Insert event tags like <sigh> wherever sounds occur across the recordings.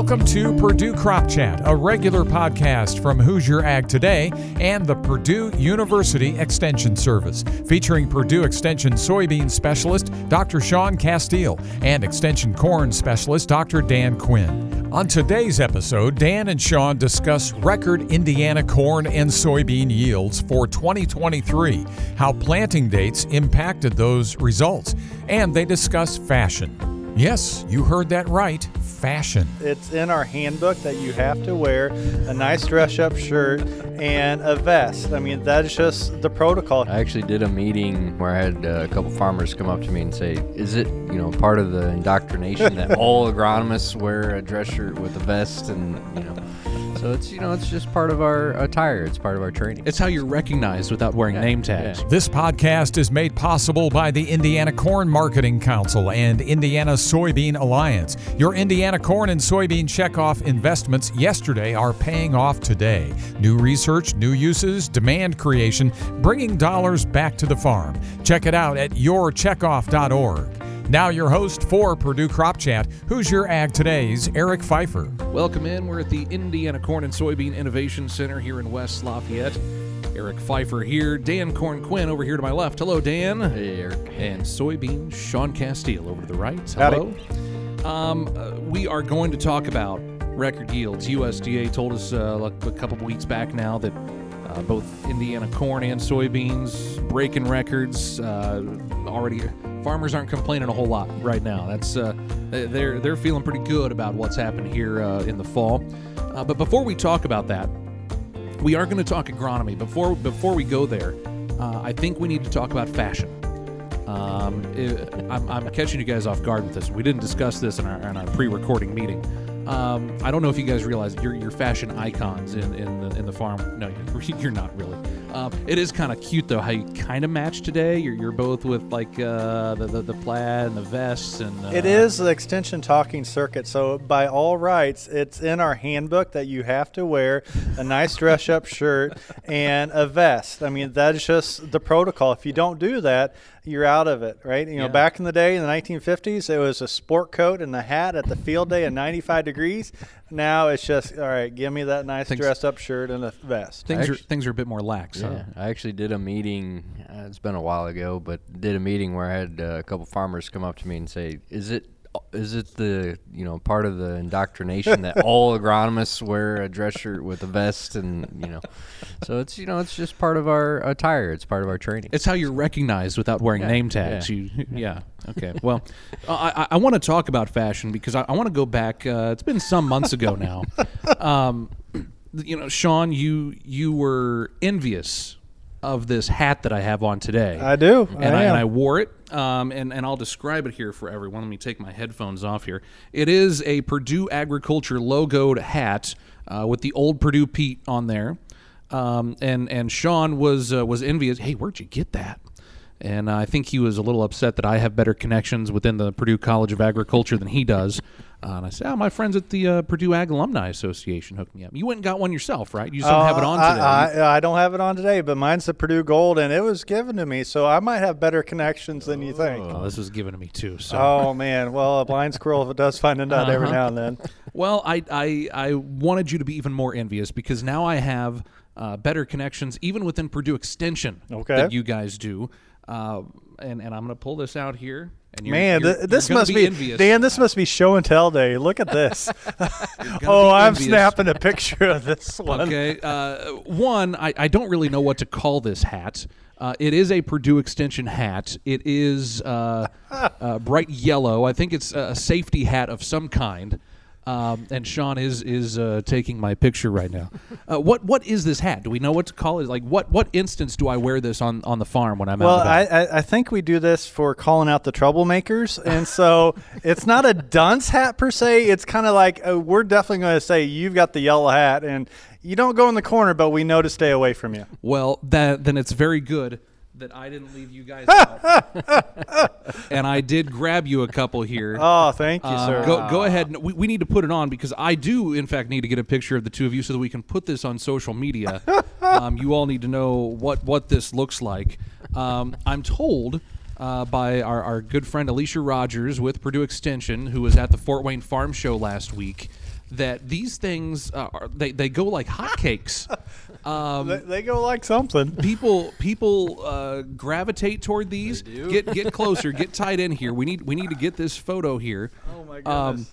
Welcome to Purdue Crop Chat, a regular podcast from Hoosier Ag Today and the Purdue University Extension Service, featuring Purdue Extension soybean specialist Dr. Shaun Casteel and Extension corn specialist Dr. Dan Quinn. On today's episode, Dan and Shaun discuss record Indiana corn and soybean yields for 2023, how planting dates impacted those results, and they discuss fashion. Yes, you heard that right fashion. It's in our handbook that you have to wear a nice dress up shirt and a vest. I mean, that's just the protocol. I actually did a meeting where I had uh, a couple farmers come up to me and say, "Is it, you know, part of the indoctrination that <laughs> all agronomists wear a dress shirt with a vest and, you know, so it's you know it's just part of our attire. It's part of our training. It's how you're recognized without wearing yeah, name tags. Yeah. This podcast is made possible by the Indiana Corn Marketing Council and Indiana Soybean Alliance. Your Indiana corn and soybean checkoff investments yesterday are paying off today. New research, new uses, demand creation, bringing dollars back to the farm. Check it out at yourcheckoff.org. Now, your host for Purdue Crop Chat, Hoosier Ag Today's Eric Pfeiffer. Welcome in. We're at the Indiana Corn and Soybean Innovation Center here in West Lafayette. Eric Pfeiffer here, Dan Corn Quinn over here to my left. Hello, Dan. Hey, Eric. And soybean Shaun Casteel over to the right. Hello. Um, uh, we are going to talk about record yields. USDA told us uh, a couple of weeks back now that uh, both Indiana corn and soybeans breaking records. Uh, already, farmers aren't complaining a whole lot right now. That's uh, they're they're feeling pretty good about what's happened here uh, in the fall. Uh, but before we talk about that, we are going to talk agronomy. Before before we go there, uh, I think we need to talk about fashion. Um, it, I'm, I'm, catching you guys off guard with this. We didn't discuss this in our, in our pre-recording meeting. Um, I don't know if you guys realize you're, you're fashion icons in, in the in the farm. No, you're, <laughs> you're not really. Um, it is kind of cute though how you kind of match today. You're, you're both with like uh, the, the, the plaid and the vests and. Uh, it is the extension talking circuit. So by all rights, it's in our handbook that you have to wear a nice dress up shirt and a vest. I mean that's just the protocol. If you don't do that, you're out of it, right? You know, yeah. back in the day in the 1950s, it was a sport coat and a hat at the field day at 95 degrees. Now it's just all right. Give me that nice things, dressed up shirt and a vest. Things actually, are things are a bit more lax. Yeah, huh? I actually did a meeting. Uh, it's been a while ago, but did a meeting where I had uh, a couple farmers come up to me and say, "Is it is it the you know part of the indoctrination that <laughs> all agronomists wear a dress shirt with a vest and you know? So it's you know it's just part of our attire. It's part of our training. It's how you're recognized without wearing yeah, name tags. Yeah. you yeah. okay. Well i, I want to talk about fashion because i, I want to go back uh, it's been some months ago now. <laughs> Um, you know shaun you you were envious of this hat that I have on today. I do. And I, I and I wore it. Um, and, and I'll describe it here for everyone. Let me take my headphones off here. It is a Purdue Agriculture logoed hat uh, with the old Purdue Pete on there. Um, and and Shaun was uh, was envious. Hey, where'd you get that? And uh, I think he was a little upset that I have better connections within the Purdue College of Agriculture than he does. Uh, and I said, "Oh, my friends at the uh, Purdue Ag Alumni Association hooked me up. You went and got one yourself, right? You just don't have it on uh, today. I, I, I, don't have it on today, but mine's the Purdue Gold, and it was given to me, so I might have better connections than you think. Oh, this was given to me too. So. Oh man, well, a blind squirrel if <laughs> it does find a nut uh-huh. every now and then. Well, I, I I wanted you to be even more envious because now I have uh, better connections, even within Purdue Extension, okay. that you guys do. Uh, and, and I'm going to pull this out here. And you're, Man, you're, this you're must be, be Dan. This must be show and tell day. Look at this. <laughs> <laughs> oh, I'm snapping a picture of this <laughs> one. Okay, uh, one, I, I don't really know what to call this hat. Uh, it is a Purdue Extension hat. It is uh, uh bright yellow. I think it's a safety hat of some kind. Um, and Shaun is is uh, taking my picture right now. Uh, what what is this hat? Do we know what to call it? Like what what instance do I wear this on, on the farm when I'm well, out? Well, I, I think we do this for calling out the troublemakers, and so <laughs> it's not a dunce hat per se. It's kind of like uh, we're definitely going to say you've got the yellow hat, and you don't go in the corner, but we know to stay away from you. Well, that then it's very good that I didn't leave you guys <laughs> out. and I did grab you a couple here. <laughs> Oh, thank you, uh, sir. Go, go ahead. We, we need to put it on because I do, in fact, need to get a picture of the two of you so that we can put this on social media. <laughs> um, you all need to know what, what this looks like. Um, I'm told uh, by our, our good friend Alicia Rogers with Purdue Extension, who was at the Fort Wayne Farm Show last week. that these things uh, are they, they go like hotcakes. Um, They, they go like something. <laughs> people people uh, gravitate toward these. Get get <laughs> closer. Get tied in here. We need we need to get this photo here. Oh my Um.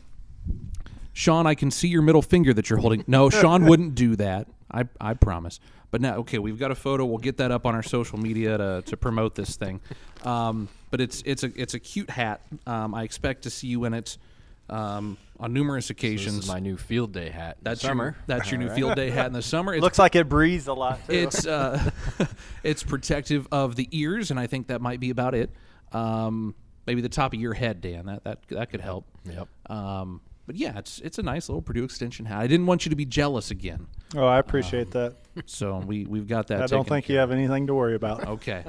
Shaun, I can see your middle finger that you're holding. No, Shaun <laughs> wouldn't do that. I, I promise. But now, okay, we've got a photo. We'll get that up on our social media to, to promote this thing. Um, but it's it's a it's a cute hat. Um, I expect to see you in it um, on numerous This occasions. is my new field day hat. that's summer. your that's your new field day hat in the summer. It Looks like it breathes a lot. Too. it's uh, <laughs> it's protective of the ears, and I think that might be about it. Um, maybe the top of your head, Dan. That that that could help. Yep. Um, but yeah, it's it's a nice little Purdue extension hat. I didn't want you to be jealous again, oh, I appreciate that. so we we've got that. I don't think you have anything to worry about. <laughs> Okay.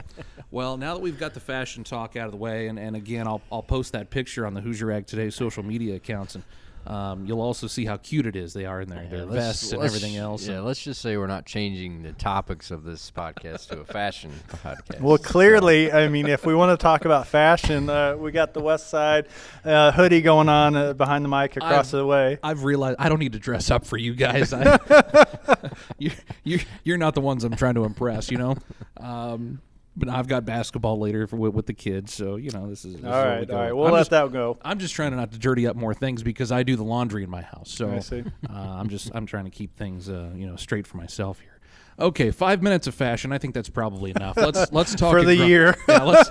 Well, now that we've got the fashion talk out of the way, and, and again, I'll, I'll post that picture on the Hoosier Ag Today social media accounts, and um, you'll also see how cute it is. They are in their, their let's- vests and everything else. Yeah, let's just say we're not changing the topics of this podcast to a fashion <laughs> podcast. Well, clearly, I mean, if we want to talk about fashion, uh, we got the West Side uh, hoodie going on uh, behind the mic across I've- the way. I've realized I don't need to dress up for you guys. I, <laughs> <laughs> you, you, you're not the ones I'm trying to impress, you know. Um, but I've got basketball later for, with, with the kids, so you know this is. This is All we right, all right. We'll I'm let just, that go. I'm just trying to not to dirty up more things because I do the laundry in my house. So I see. Uh, I'm just I'm trying to keep things uh, you know straight for myself here. Okay, five minutes of fashion. I think that's probably enough. <laughs> Let's let's talk For the year. <laughs> yeah, let's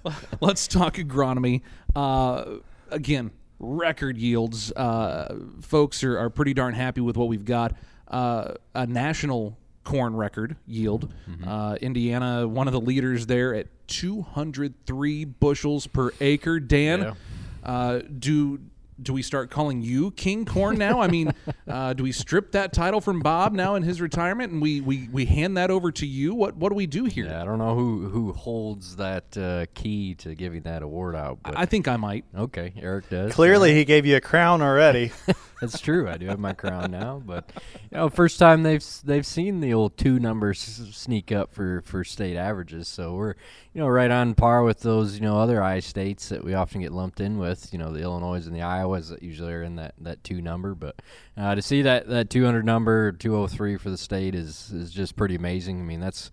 <laughs> let's talk agronomy. Uh, again, record yields. Uh, folks are, are pretty darn happy with what we've got. Uh, a national corn record yield. Mm-hmm. Uh, Indiana, one of the leaders there at 203 bushels per acre. Dan, Yeah. uh, do do we start calling you King Corn <laughs> now? I mean, uh, do we strip that title from Bob now in his retirement, and we, we, we hand that over to you? What what do we do here? Yeah, I don't know who who holds that uh, key to giving that award out, but I think I might. okay, Eric does. Clearly, he gave you a crown already. <laughs> That's true. I do have my crown now, but you know, first time they've they've seen the old two numbers sneak up for for state averages. So we're you know right on par with those you know other I states that we often get lumped in with. You know the Illinois and the Iowas that usually are in that that two number, but uh, to see that that 200 number 203 for the state is is just pretty amazing. I mean that's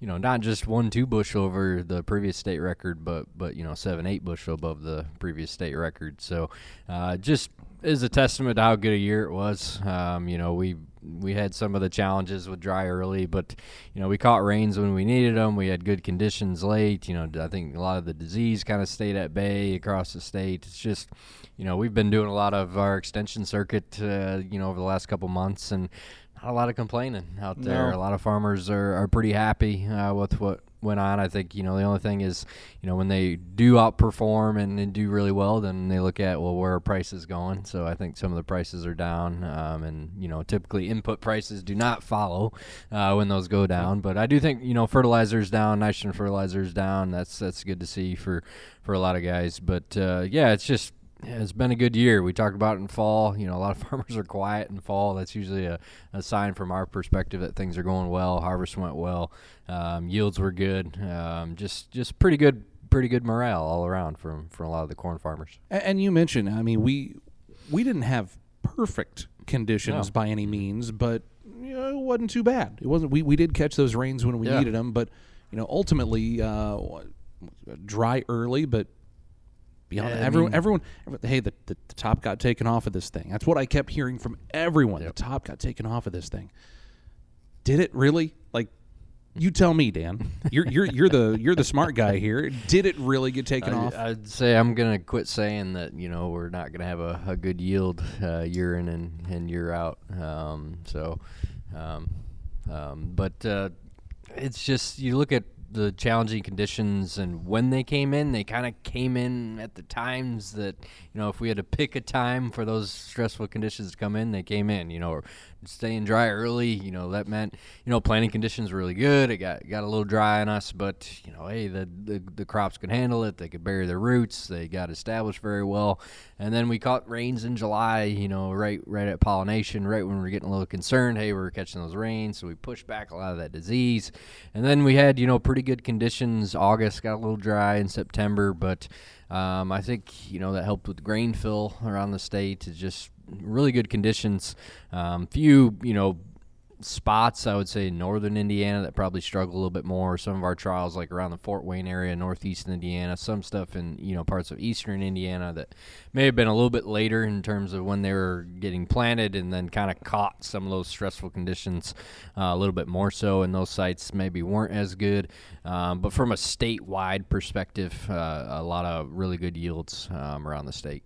you know, not just one two bushel over the previous state record, but but you know seven eight bushel above the previous state record. So, uh, just is a testament to how good a year it was. Um, you know, we we had some of the challenges with dry early, but you know we caught rains when we needed them. We had good conditions late. You know, I think a lot of the disease kind of stayed at bay across the state. It's just, you know, we've been doing a lot of our extension circuit, uh, you know, over the last couple months and not a lot of complaining out there. No. A lot of farmers are, are pretty happy uh, with what went on. I think you know the only thing is you know when they do outperform and, and do really well, then they look at well where are prices going. So I think some of the prices are down, um, and you know typically input prices do not follow uh, when those go down. But I do think you know fertilizers down, nitrogen fertilizers down. That's that's good to see for for a lot of guys. But uh, yeah, it's just yeah, it's been a good year. We talked about it in fall. You know, a lot of <laughs> farmers are quiet in fall. That's usually a, a sign from our perspective that things are going well. Harvest went well. Um, yields were good. Um, just just pretty good pretty good morale all around from from a lot of the corn farmers. A- And you mentioned, I mean, we we didn't have perfect conditions No. by any means, but you know, it wasn't too bad. It wasn't. We, we did catch those rains when we Yeah. needed them, but you know, ultimately, uh, dry early, but. Yeah, everyone, mean- everyone, everyone, hey, the, the, the top got taken off of this thing. That's what I kept hearing from everyone. Yep. The top got taken off of this thing. Did it really? Like, you tell me, Dan. You're you're you're the you're the smart guy here. Did it really get taken off? I, I'd say I'm gonna quit saying that you know we're not gonna have a, a good yield uh, year in and, and year out. Um, so, um, um, but uh, it's just you look at the challenging conditions and when they came in, they kind of came in at the times that you know if we had to pick a time for those stressful conditions to come in, they came in. You know, staying dry early. You know that meant you know planting conditions were really good. It got got a little dry on us, but you know hey the the, the crops could handle it. They could bury their roots. They got established very well. And then we caught rains in July. You know right right at pollination, right when we are getting a little concerned. Hey, we we're catching those rains, so we pushed back a lot of that disease. And then we had you know pretty good conditions. August got a little dry in September, but um, I think you know that helped with grain fill around the state. It just really good conditions. Um, few, you know, spots I would say northern Indiana that probably struggle a little bit more. Some of our trials like around the Fort Wayne area, northeastern Indiana. Some stuff in you know parts of eastern Indiana that may have been a little bit later in terms of when they were getting planted, and then kind of caught some of those stressful conditions uh, a little bit more so. And those sites maybe weren't as good. Um, but from a statewide perspective, uh, a lot of really good yields um, around the state.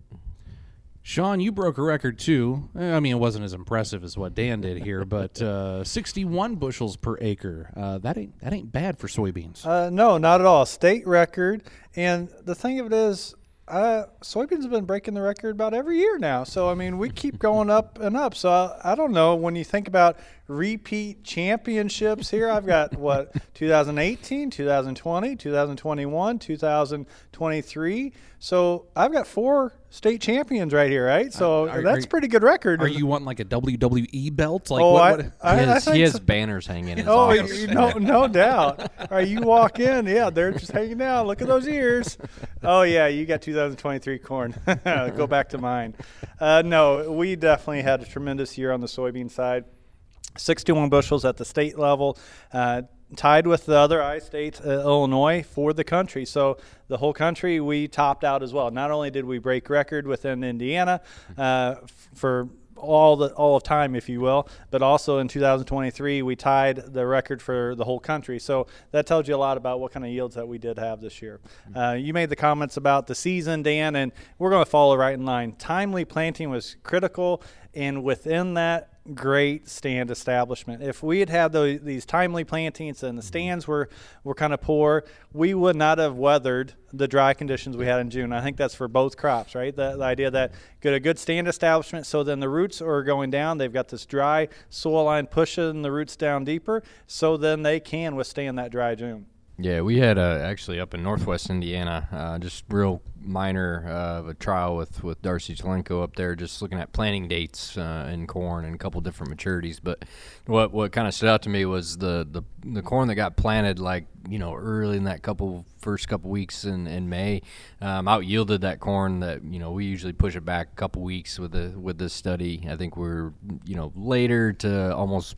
Sean, you broke a record too. Eh, I mean, it wasn't as impressive as what Dan did here, <laughs> but uh, 61 bushels per acre. Uh, that ain't that ain't bad for soybeans. Uh, no, not at all. State record. And the thing of it is, uh, soybeans have been breaking the record about every year now. So I mean, we keep <laughs> going up and up. So I, I don't know when you think about repeat championships here. I've got <laughs> what 2018, 2020, 2021, 2023. So I've got four state champions right here, right? So Are- are- that's pretty good record. Are you wanting like a WWE belt? Like Oh, what? What- I- he I has, he has so. banners hanging in his Oh, office. no, no doubt. All right, you walk in, yeah, they're just hanging out. Look at those ears. Oh yeah, you got 2023 corn. <laughs> Go back to mine. Uh, no, we definitely had a tremendous year on the soybean side. 61 bushels at the state level, uh, tied with the other I states, uh, Illinois, for the country. So the whole country, we topped out as well. Not only did we break record within Indiana uh, f- for all the all of time, if you will, but also in 2023 we tied the record for the whole country. So that tells you a lot about what kind of yields that we did have this year. Uh, you made the comments about the season, Dan, and we're going to follow right in line. Timely planting was critical, and within that great stand establishment. If we had had those, these timely plantings and the mm-hmm. stands were, were kind of poor, we would not have weathered the dry conditions we had in June. I think that's for both crops, right? The, the idea that get a good stand establishment so then the roots are going down. They've got this dry soil line pushing the roots down deeper so then they can withstand that dry June. Yeah, we had uh, actually up in Northwest Indiana, uh, just real minor uh, of a trial with, with Darcy Telenko up there, just looking at planting dates uh, in corn and a couple different maturities. But what what kind of stood out to me was the, the the corn that got planted like you know early in that couple first couple weeks in, in May, um, out yielded that corn that you know we usually push it back a couple weeks with the with this study. I think we're you know later to almost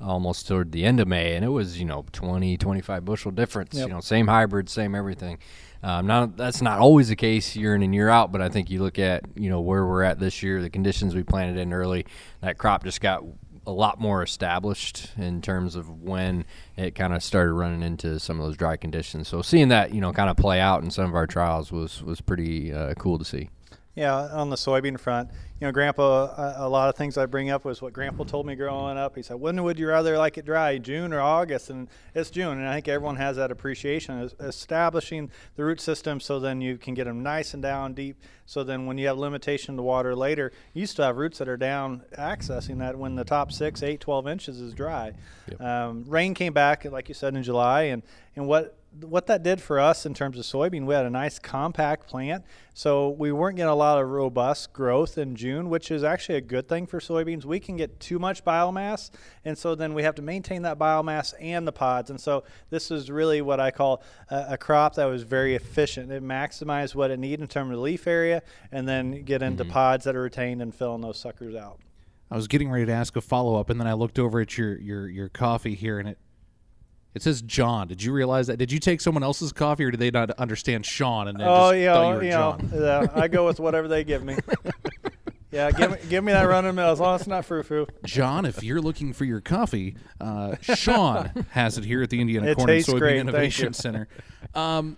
almost toward the end of May, and it was you know 20, 25 bushel difference. Yep. You know, same hybrid, same everything. Um, not that's not always the case year in and year out, but I think you look at you know where we're at this year, the conditions we planted in early, that crop just got a lot more established in terms of when it kind of started running into some of those dry conditions. So seeing that you know kind of play out in some of our trials was was pretty uh, cool to see. Yeah, on the soybean front, you know, Grandpa, a, a lot of things I bring up was what Grandpa told me growing up. He said, "When would you rather like it dry, June or August?" And it's June, and I think everyone has that appreciation is establishing the root system so then you can get them nice and down deep. So then when you have limitation to water later, you still have roots that are down accessing that when the top six, eight, 12 inches is dry. Um, rain came back, like you said, in July, and and what what that did for us in terms of soybean, we had a nice compact plant, so we weren't getting a lot of robust growth in June, which is actually a good thing for soybeans. We can get too much biomass, and so then we have to maintain that biomass and the pods. And so this is really what I call a, a crop that was very efficient. It maximized what it needed in terms of leaf area, and then get into mm-hmm. pods that are retained and filling those suckers out. I was getting ready to ask a follow up, and then I looked over at your your your coffee here, and it it says John. Did you realize that? Did you take someone else's coffee, or did they not understand Shaun and Oh, yeah, you you <laughs> know, yeah, I go with whatever they give me. <laughs> yeah, give me give me that running mill as long as it's not frou frou. John, if you're looking for your coffee, uh, Shaun <laughs> has it here at the Indiana Corn and Soybean great, Innovation. Center. Um,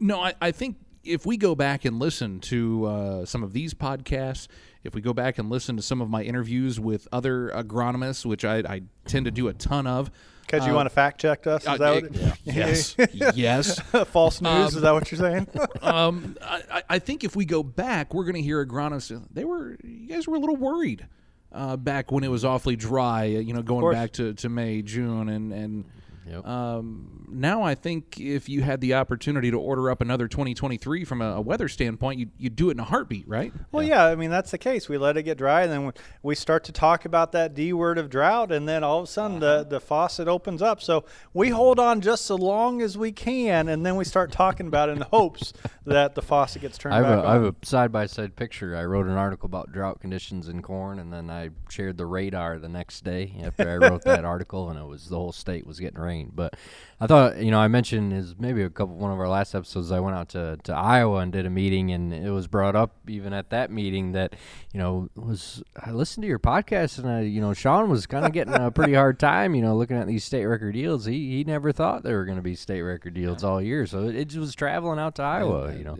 no, I, I think if we go back and listen to uh, some of these podcasts, if we go back and listen to some of my interviews with other agronomists, which I, I tend to do a ton of. Because you want to fact check us? Is uh, that it- <laughs> what yes, yes. <laughs> False news? is that what you're saying? <laughs> um, I, I- I think if we go back, we're going to hear agronomists. They were, you guys were a little worried uh, back when it was awfully dry. uh, You know, going back to, to May, June, and and Yep. Um, now I think if you had the opportunity to order up another 2023 from a, a weather standpoint, you you do it in a heartbeat, right? Well, yeah. I mean that's the case. We let it get dry, and then we start to talk about that D word of drought, and then all of a sudden the the faucet opens up. So we hold on just so long as we can, and then we start talking about it in the hopes <laughs> that the faucet gets turned I have, back a, on. I have a side by side picture. I wrote an article about drought conditions in corn, and then I shared the radar the next day after I wrote that <laughs> article, and it was the whole state was getting rain. But I thought, you know, I mentioned is maybe a couple one of our last episodes. I went out to, to Iowa and did a meeting, and it was brought up even at that meeting that, you know, was I listened to your podcast, and I, you know, Shaun was kind of getting a <laughs> pretty hard time, you know, looking at these state record yields. He he never thought there were going to be state record yields all year, so it, it was traveling out to Iowa, you know.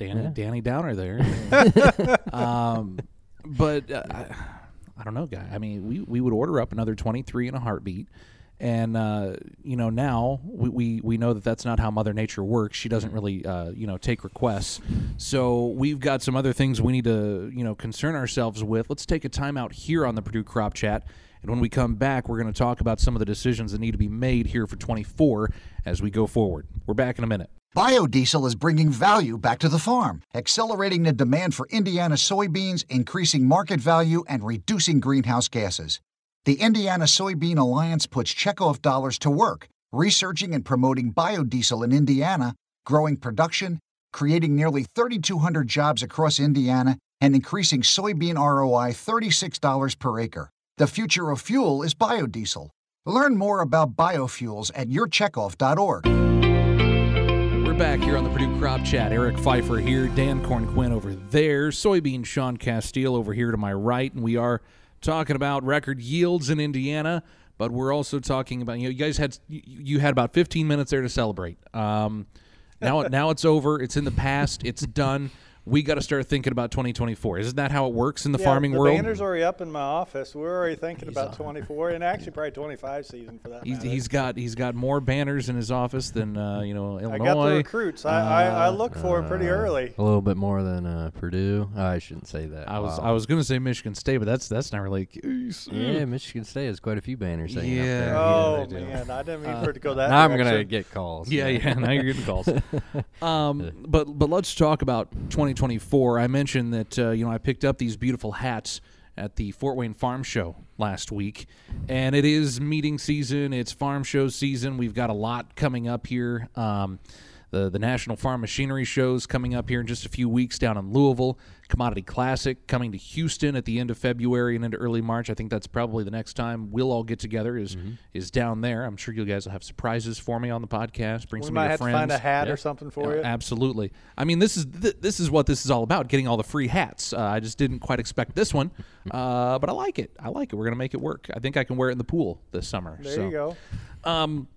Danny, Danny Downer there. <laughs> um, but uh, I, I don't know, guy. I mean, we, we would order up another 23 in a heartbeat. And, uh, you know, now we, we, we know that that's not how Mother Nature works. She doesn't really, uh, you know, take requests. So we've got some other things we need to, you know, concern ourselves with. Let's take a time out here on the Purdue Crop Chat. And when we come back, we're going to talk about some of the decisions that need to be made here for 24 as we go forward. We're back in a minute. Biodiesel is bringing value back to the farm, accelerating the demand for Indiana soybeans, increasing market value, and reducing greenhouse gases. The Indiana Soybean Alliance puts checkoff dollars to work, researching and promoting biodiesel in Indiana, growing production, creating nearly 3,200 jobs across Indiana, and increasing soybean ROI $36 per acre. The future of fuel is biodiesel. Learn more about biofuels at yourcheckoff.org. We're back here on the Purdue Crop Chat. Eric Pfeiffer here, Dan Corn Quinn over there, soybean Shaun Casteel over here to my right, and we are talking about record yields in Indiana. But we're also talking about you know you guys had you, had about 15 minutes there to celebrate. Um, now <laughs> now it's over. It's in the past. It's done. We got to start thinking about 2024. Isn't that how it works in the yeah, farming the world? banner's already up in my office. We're already thinking about 24 and actually probably 25 season for that. He's, he's got he's got more banners in his office than uh, you know Illinois. I Illinois. got the recruits. I, I, I look for them pretty early. A little bit more than uh, Purdue. Oh, I shouldn't say that. I was Wow. I was going to say Michigan State, but that's that's not really. Yeah, Michigan State has quite a few banners hanging Yeah. up there. Oh they do. man, I didn't mean for it to go that. now I'm gonna get calls. Yeah, yeah. Now you're getting calls. <laughs> um, but but let's talk about 2024. I mentioned that uh, you know I picked up these beautiful hats at the Fort Wayne Farm Show last week, and it is meeting season. It's farm show season. We've got a lot coming up here. Um, the the National Farm Machinery shows coming up here in just a few weeks down in Louisville. Commodity Classic coming to Houston at the end of February and into early March. I think that's probably the next time we'll all get together is is down there. I'm sure you guys will have surprises for me on the podcast. Bring We some might of your have friends. to find a hat Yeah. or something for Yeah, you. Absolutely. I mean, this is th- this is what this is all about: getting all the free hats. Uh, I just didn't quite expect this one, <laughs> uh, but I like it. I like it. We're gonna make it work. I think I can wear it in the pool this summer. There so. you go. Um,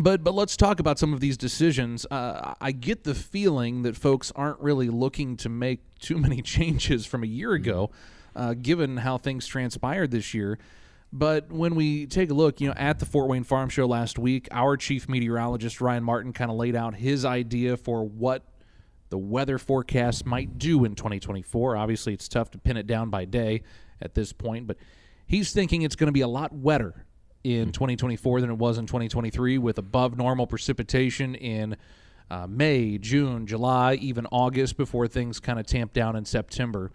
but but let's talk about some of these decisions. Uh, I get the feeling that folks aren't really looking to make <laughs> too many changes from a year ago, uh, given how things transpired this year. But when we take a look, you know, at the Fort Wayne Farm Show last week, our chief meteorologist Ryan Martin kind of laid out his idea for what the weather forecast might do in 2024. Obviously, it's tough to pin it down by day at this point, but he's thinking it's going to be a lot wetter in 2024 than it was in 2023 with above normal precipitation in uh, May, June, July, even August before things kind of tamp down in September.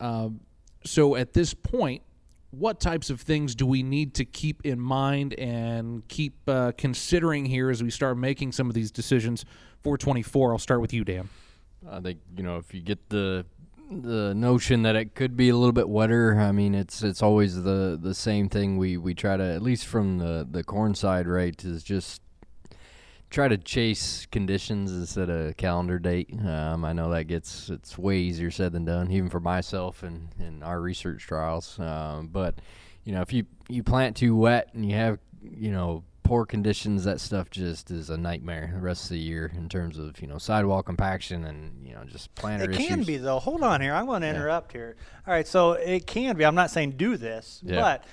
Um, so at this point, what types of things do we need to keep in mind and keep uh, considering here as we start making some of these decisions for 24? I'll start with you, Dan. I think you know if you get the the notion that it could be a little bit wetter. I mean, it's it's always the the same thing. We we try to at least from the the corn side, right, is just try to chase conditions instead of calendar date. Um, I know that gets it's way easier said than done, even for myself and and our research trials. Um, but you know, if you you plant too wet and you have you know poor conditions, that stuff just is a nightmare the rest of the year in terms of you know sidewall compaction and you know just planter It issues. can be though. Hold on here. I'm going to interrupt here. All right, so it can be. I'm not saying do this, Yeah. but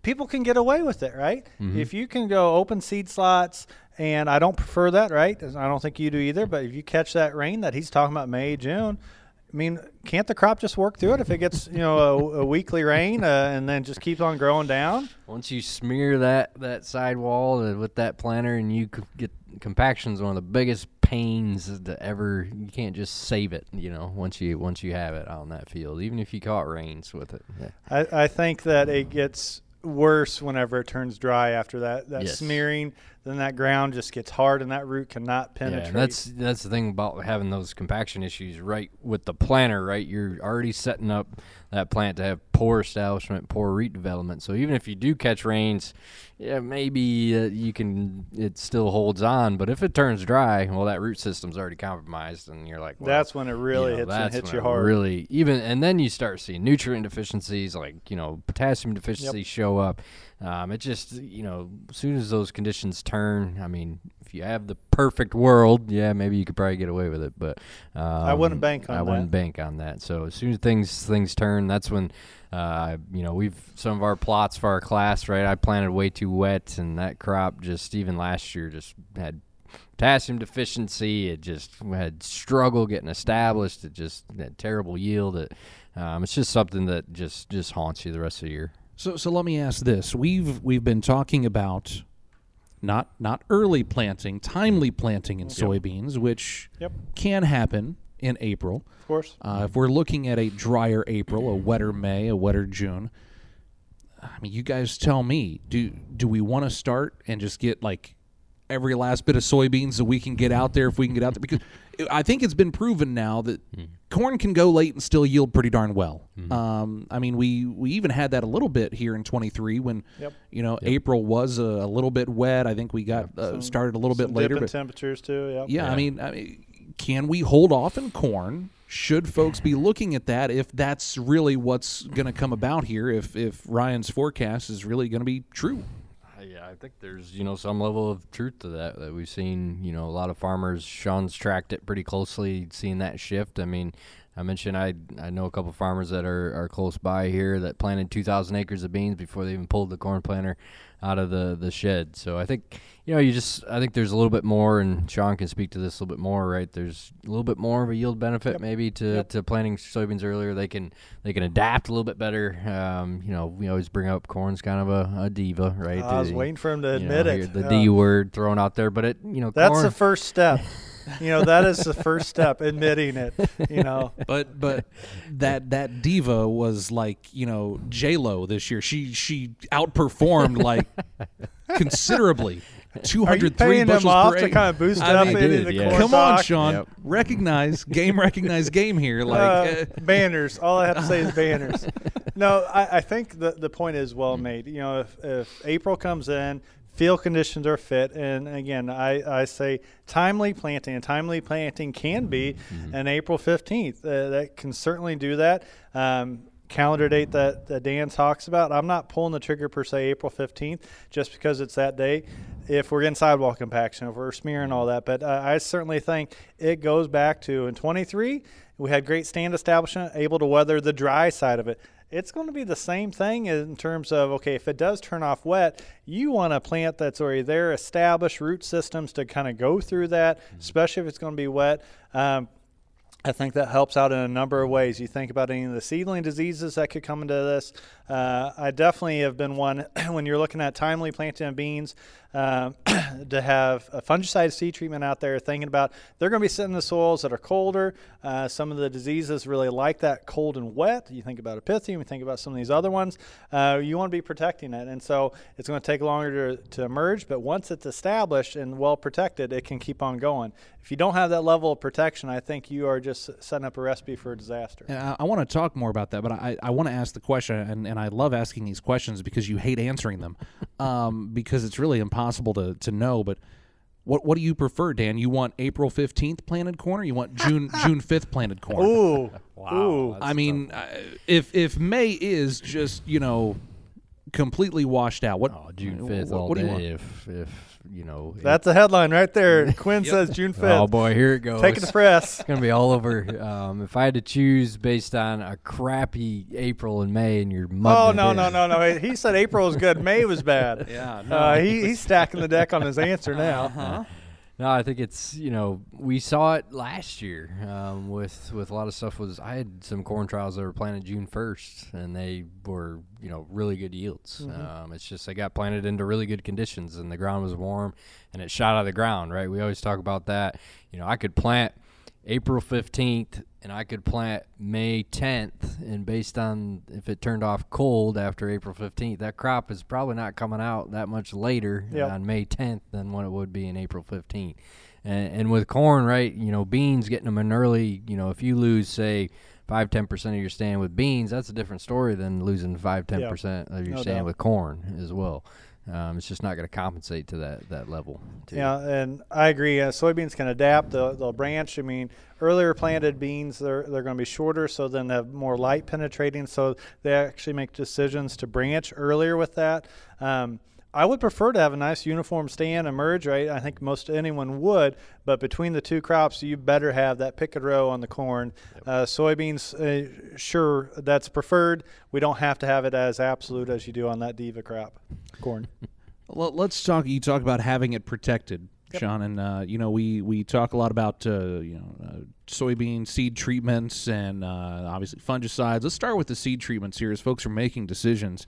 people can get away with it, right? Mm-hmm. If you can go open seed slots, and I don't prefer that, right? I don't think you do either. But if you catch that rain that he's talking about, May, June, I mean, can't the crop just work through it if it gets you know a, a weekly rain uh, and then just keeps on growing down? Once you smear that that sidewall uh, with that planter, and you get compaction is one of the biggest pains to ever. You can't just save it, you know. Once you once you have it on that field, even if you caught rains with it. Yeah. I, I think that it gets worse whenever it turns dry after that that Yes. smearing. Then that ground just gets hard and that root cannot penetrate. and that's that's the thing about having those compaction issues right with the planter, right? You're already setting up that plant to have poor establishment, poor root development. So even if you do catch rains, yeah, maybe uh, you can it still holds on, but if it turns dry, well, that root system's already compromised, and you're like, well, that's when it really you know, hits that's hits you hard. Really, even and then you start seeing nutrient deficiencies, like you know potassium deficiencies show up. Um, it just you know as soon as those conditions turn, I mean, if you have the perfect world, yeah, maybe you could probably get away with it, but um, wouldn't bank on I that. wouldn't bank on that. So as soon as things things turn, that's when. Uh, you know, we've some of our plots for our class, right? I planted way too wet, and that crop just even last year just had potassium deficiency. It just had struggle getting established. It just had terrible yield. It, um, it's just something that just just haunts you the rest of the year. So so let me ask this: we've we've been talking about not not early planting, timely planting in soybeans, which Yep. can happen in April. Of course. Uh, if we're looking at a drier April, a wetter May, a wetter June, I mean, you guys tell me. Do do we want to start and just get like every last bit of soybeans that we can get out there if we can get out there? Because I think it's been proven now that corn can go late and still yield pretty darn well. Um, I mean, we we even had that a little bit here in 23 when Yep. you know April was a, a little bit wet. I think we got uh, started a little bit Some later, dipping but temperatures too. Yep. yeah, I mean, I mean, can we hold off in corn? Should folks be looking at that if that's really what's going to come about here? If if Ryan's forecast is really going to be true? I think there's you know some level of truth to that that we've seen. You know, a lot of farmers. Shaun's tracked it pretty closely, seeing that shift. I mean, I mentioned I I know a couple farmers that are, are close by here that planted 2,000 acres of beans before they even pulled the corn planter out of the the shed. So I think you know you just I think there's a little bit more, and Shaun can speak to this a little bit more. Right, there's a little bit more of a yield benefit maybe to, to planting soybeans earlier. They can they can adapt a little bit better. Um, you know, we always bring up corn's kind of a, a diva, right? I was The- waiting for him to admit know, it. The Yeah. D word thrown out there, but it, you know, That's corn, the first step. <laughs> you know, that is the first step, admitting it. You know, <laughs> But but that that diva was like you know J Lo this year. She she outperformed like <laughs> considerably. Two are you hundred three paying bushels off per to acre. kind of boost I up mean, into did, the yeah. Come on. Shaun. Yep. Recognize game, recognize game here. Like Uh, uh, <laughs> banners. All I have to say is banners. <laughs> No, I, I think the the point is well made. You know, if, if April comes in, field conditions are fit, and again, I, I say timely planting. And timely planting can be an April fifteenth. Uh, that can certainly do that. Um, calendar date that, that Dan talks about. I'm not pulling the trigger per se April 15th just because it's that day. If we're getting sidewall compaction, if we're smearing all that, but uh, I certainly think it goes back to in 23 we had great stand establishment, able to weather the dry side of it. It's going to be the same thing in terms of okay, if it does turn off wet, you want a plant that's already there, established root systems to kind of go through that, especially if it's going to be wet. Um, I think that helps out in a number of ways. You think about any of the seedling diseases that could come into this. Uh, I definitely have been one <clears throat> when you're looking at timely planting of beans um, <clears throat> to have a fungicide seed treatment out there. Thinking about they're going to be sitting in the soils that are colder. Uh, some of the diseases really like that cold and wet. You think about a Pythium. You think about some of these other ones. Uh, you want to be protecting it, and so it's going to take longer to, to emerge. But once it's established and well protected, it can keep on going. If you don't have that level of protection, I think you are just setting up a recipe for a disaster. And I, I want to talk more about that, but I, I want to ask the question, and, and I love asking these questions because you hate answering them, um, because it's really impossible to, to know. But what what do you prefer, Dan? You want April fifteenth planted corn, or you want June <laughs> June fifth planted corn? Ooh, ooh. I mean, uh, if if May is just you know completely washed out, what Oh, June wh- fifth what, all what do you day. want? If if you know, if- That's a headline right there. <laughs> Quinn says June 5th. oh boy, here it goes. Take it to press. It's gonna be all over. Um, if I had to choose based on a crappy April and May, and you're Oh no no no no! He said April was good. May was bad. <laughs> Yeah, Uh, he, he's stacking the deck on his answer now. Uh-huh. No, I think it's you know we saw it last year um, with with a lot of stuff. Was I had some corn trials that were planted June first, and they were you know really good yields. Mm-hmm. Um, it's just they got planted into really good conditions, and the ground was warm, and it shot out of the ground. Right, we always talk about that. You know, I could plant April 15th and I could plant May 10th and based on if it turned off cold after April 15th that crop is probably not coming out that much later yep. on May 10th than what it would be in April 15th. And, and with corn, right, you know, beans getting them in early, you know, if you lose say five ten percent of your stand with beans, that's a different story than losing five ten yep. percent of your no stand doubt. with corn as well. Um, it's just not going to compensate to that that level. Too. Yeah, and I agree. Uh, soybeans can adapt; they'll, they'll, branch. I mean, earlier planted beans they're they're going to be shorter, so then they have more light penetrating. So they actually make decisions to branch earlier with that. Um, I would prefer to have a nice uniform stand emerge, right? I think most anyone would, but between the two crops, you better have that picket row on the corn. Uh, soybeans, uh, sure, that's preferred. We don't have to have it as absolute as you do on that diva crop, corn. <laughs> well, let's talk. You talk about having it protected. Yep. Shaun, and uh, you know we, we talk a lot about uh, you know uh, soybean seed treatments and uh, obviously fungicides. Let's start with the seed treatments here, as folks are making decisions.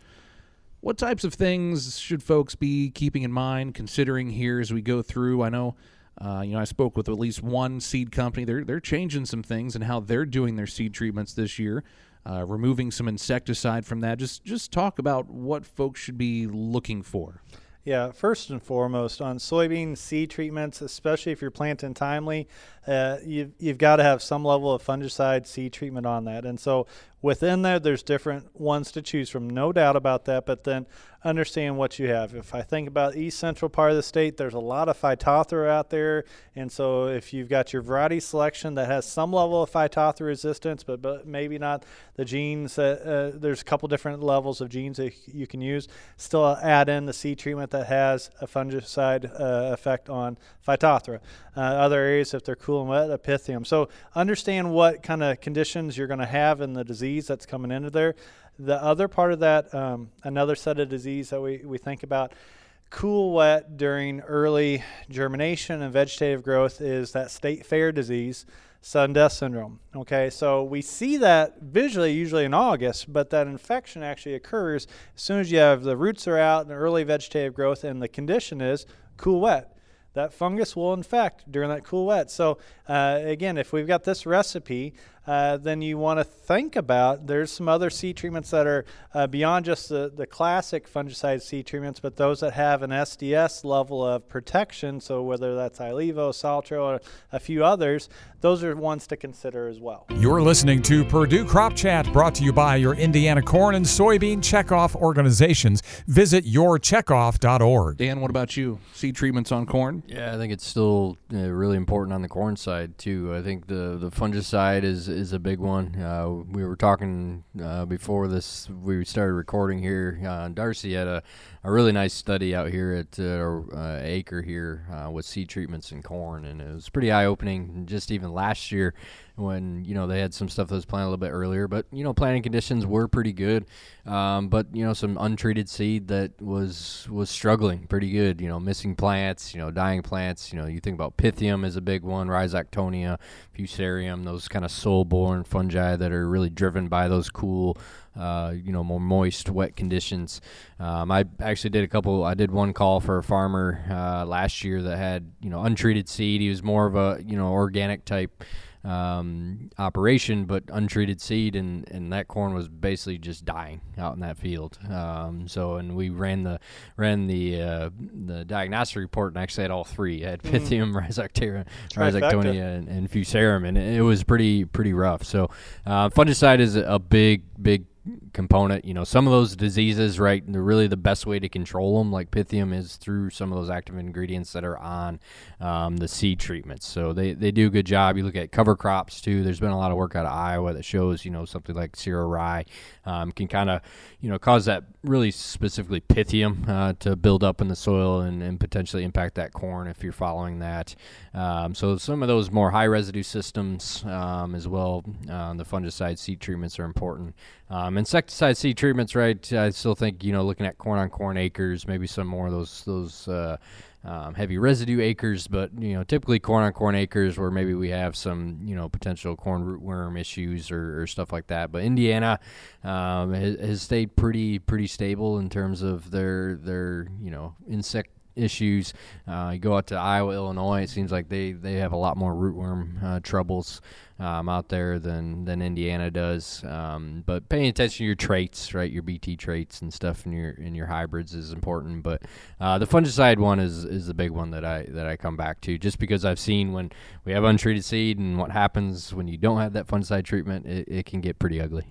What types of things should folks be keeping in mind, considering here as we go through? I know, uh, you know, I spoke with at least one seed company. They're they're changing some things and how they're doing their seed treatments this year, uh, removing some insecticide from that. Just just talk about what folks should be looking for. Yeah, first and foremost on soybean seed treatments, especially if you're planting timely, uh, you've, you've got to have some level of fungicide seed treatment on that. And so within there, there's different ones to choose from, no doubt about that. But then understand what you have. If I think about east central part of the state, there's a lot of Phytophthora out there. And so if you've got your variety selection that has some level of Phytophthora resistance, but, but maybe not the genes, uh, uh, there's a couple different levels of genes that you can use. Still add in the seed treatment that has a fungicide uh, effect on Phytophthora. Uh, other areas, if they're cool and wet, a Pythium. So understand what kind of conditions you're going to have in the disease that's coming into there. The other part of that, um, another set of disease that we, we think about, cool wet during early germination and vegetative growth is that state fair disease, sudden death syndrome. Okay, so we see that visually usually in August, but that infection actually occurs as soon as you have the roots are out and early vegetative growth, and the condition is cool wet that fungus will infect during that cool wet. So uh, again, if we've got this recipe, uh, then you want to think about there's some other seed treatments that are uh, beyond just the, the classic fungicide seed treatments, but those that have an SDS level of protection. So whether that's Ilevo, Saltro, or a few others, those are ones to consider as well. You're listening to Purdue Crop Chat, brought to you by your Indiana Corn and Soybean Checkoff organizations. Visit yourcheckoff.org. Dan, what about you? Seed treatments on corn? Yeah, I think it's still uh, really important on the corn side too. I think the the fungicide is is a big one. Uh, we were talking uh, before this. We started recording here. Uh, Darcy had a, a really nice study out here at uh, uh, Acre here uh, with seed treatments in corn, and it was pretty eye opening. Just even last year, when you know they had some stuff that was planted a little bit earlier, but you know planting conditions were pretty good. Um, but you know some untreated seed that was was struggling pretty good. You know missing plants, you know dying plants. You know you think about Pythium is a big one, Rhizoctonia, Fusarium, those kind of soil-borne fungi that are really driven by those cool uh, you know, more moist, wet conditions. Um, I actually did a couple. I did one call for a farmer uh, last year that had you know untreated seed. He was more of a you know organic type um, operation, but untreated seed, and, and that corn was basically just dying out in that field. Um, so, and we ran the ran the uh, the diagnostic report, and actually had all three. I had mm. Pythium, mm. <laughs> Rhizoctera, Rhizoctonia, and, and Fusarium, and it was pretty pretty rough. So, uh, fungicide is a big big component. You know, some of those diseases, right? Really, the best way to control them, like Pythium, is through some of those active ingredients that are on um, the seed treatments. So they, they do a good job. You look at cover crops too. There's been a lot of work out of Iowa that shows, you know, something like cereal rye um, can kind of, you know, cause that really specifically Pythium uh, to build up in the soil and, and, potentially impact that corn if you're following that. Um, so some of those more high residue systems um, as well, uh, the fungicide seed treatments are important. Um, insecticide seed treatments, right? I still think you know looking at corn on corn acres, maybe some more of those those uh, um, heavy residue acres, but you know typically corn on corn acres where maybe we have some you know potential corn rootworm issues or, or stuff like that. But Indiana um, has, has stayed pretty pretty stable in terms of their their you know insect issues. Uh, you go out to Iowa, Illinois, it seems like they, they have a lot more rootworm uh, troubles um, out there than, than Indiana does. Um, but paying attention to your traits, right, your BT traits and stuff in your in your hybrids is important. But uh, the fungicide one is is the big one that I that I come back to, just because I've seen when we have untreated seed and what happens when you don't have that fungicide treatment, it, it can get pretty ugly.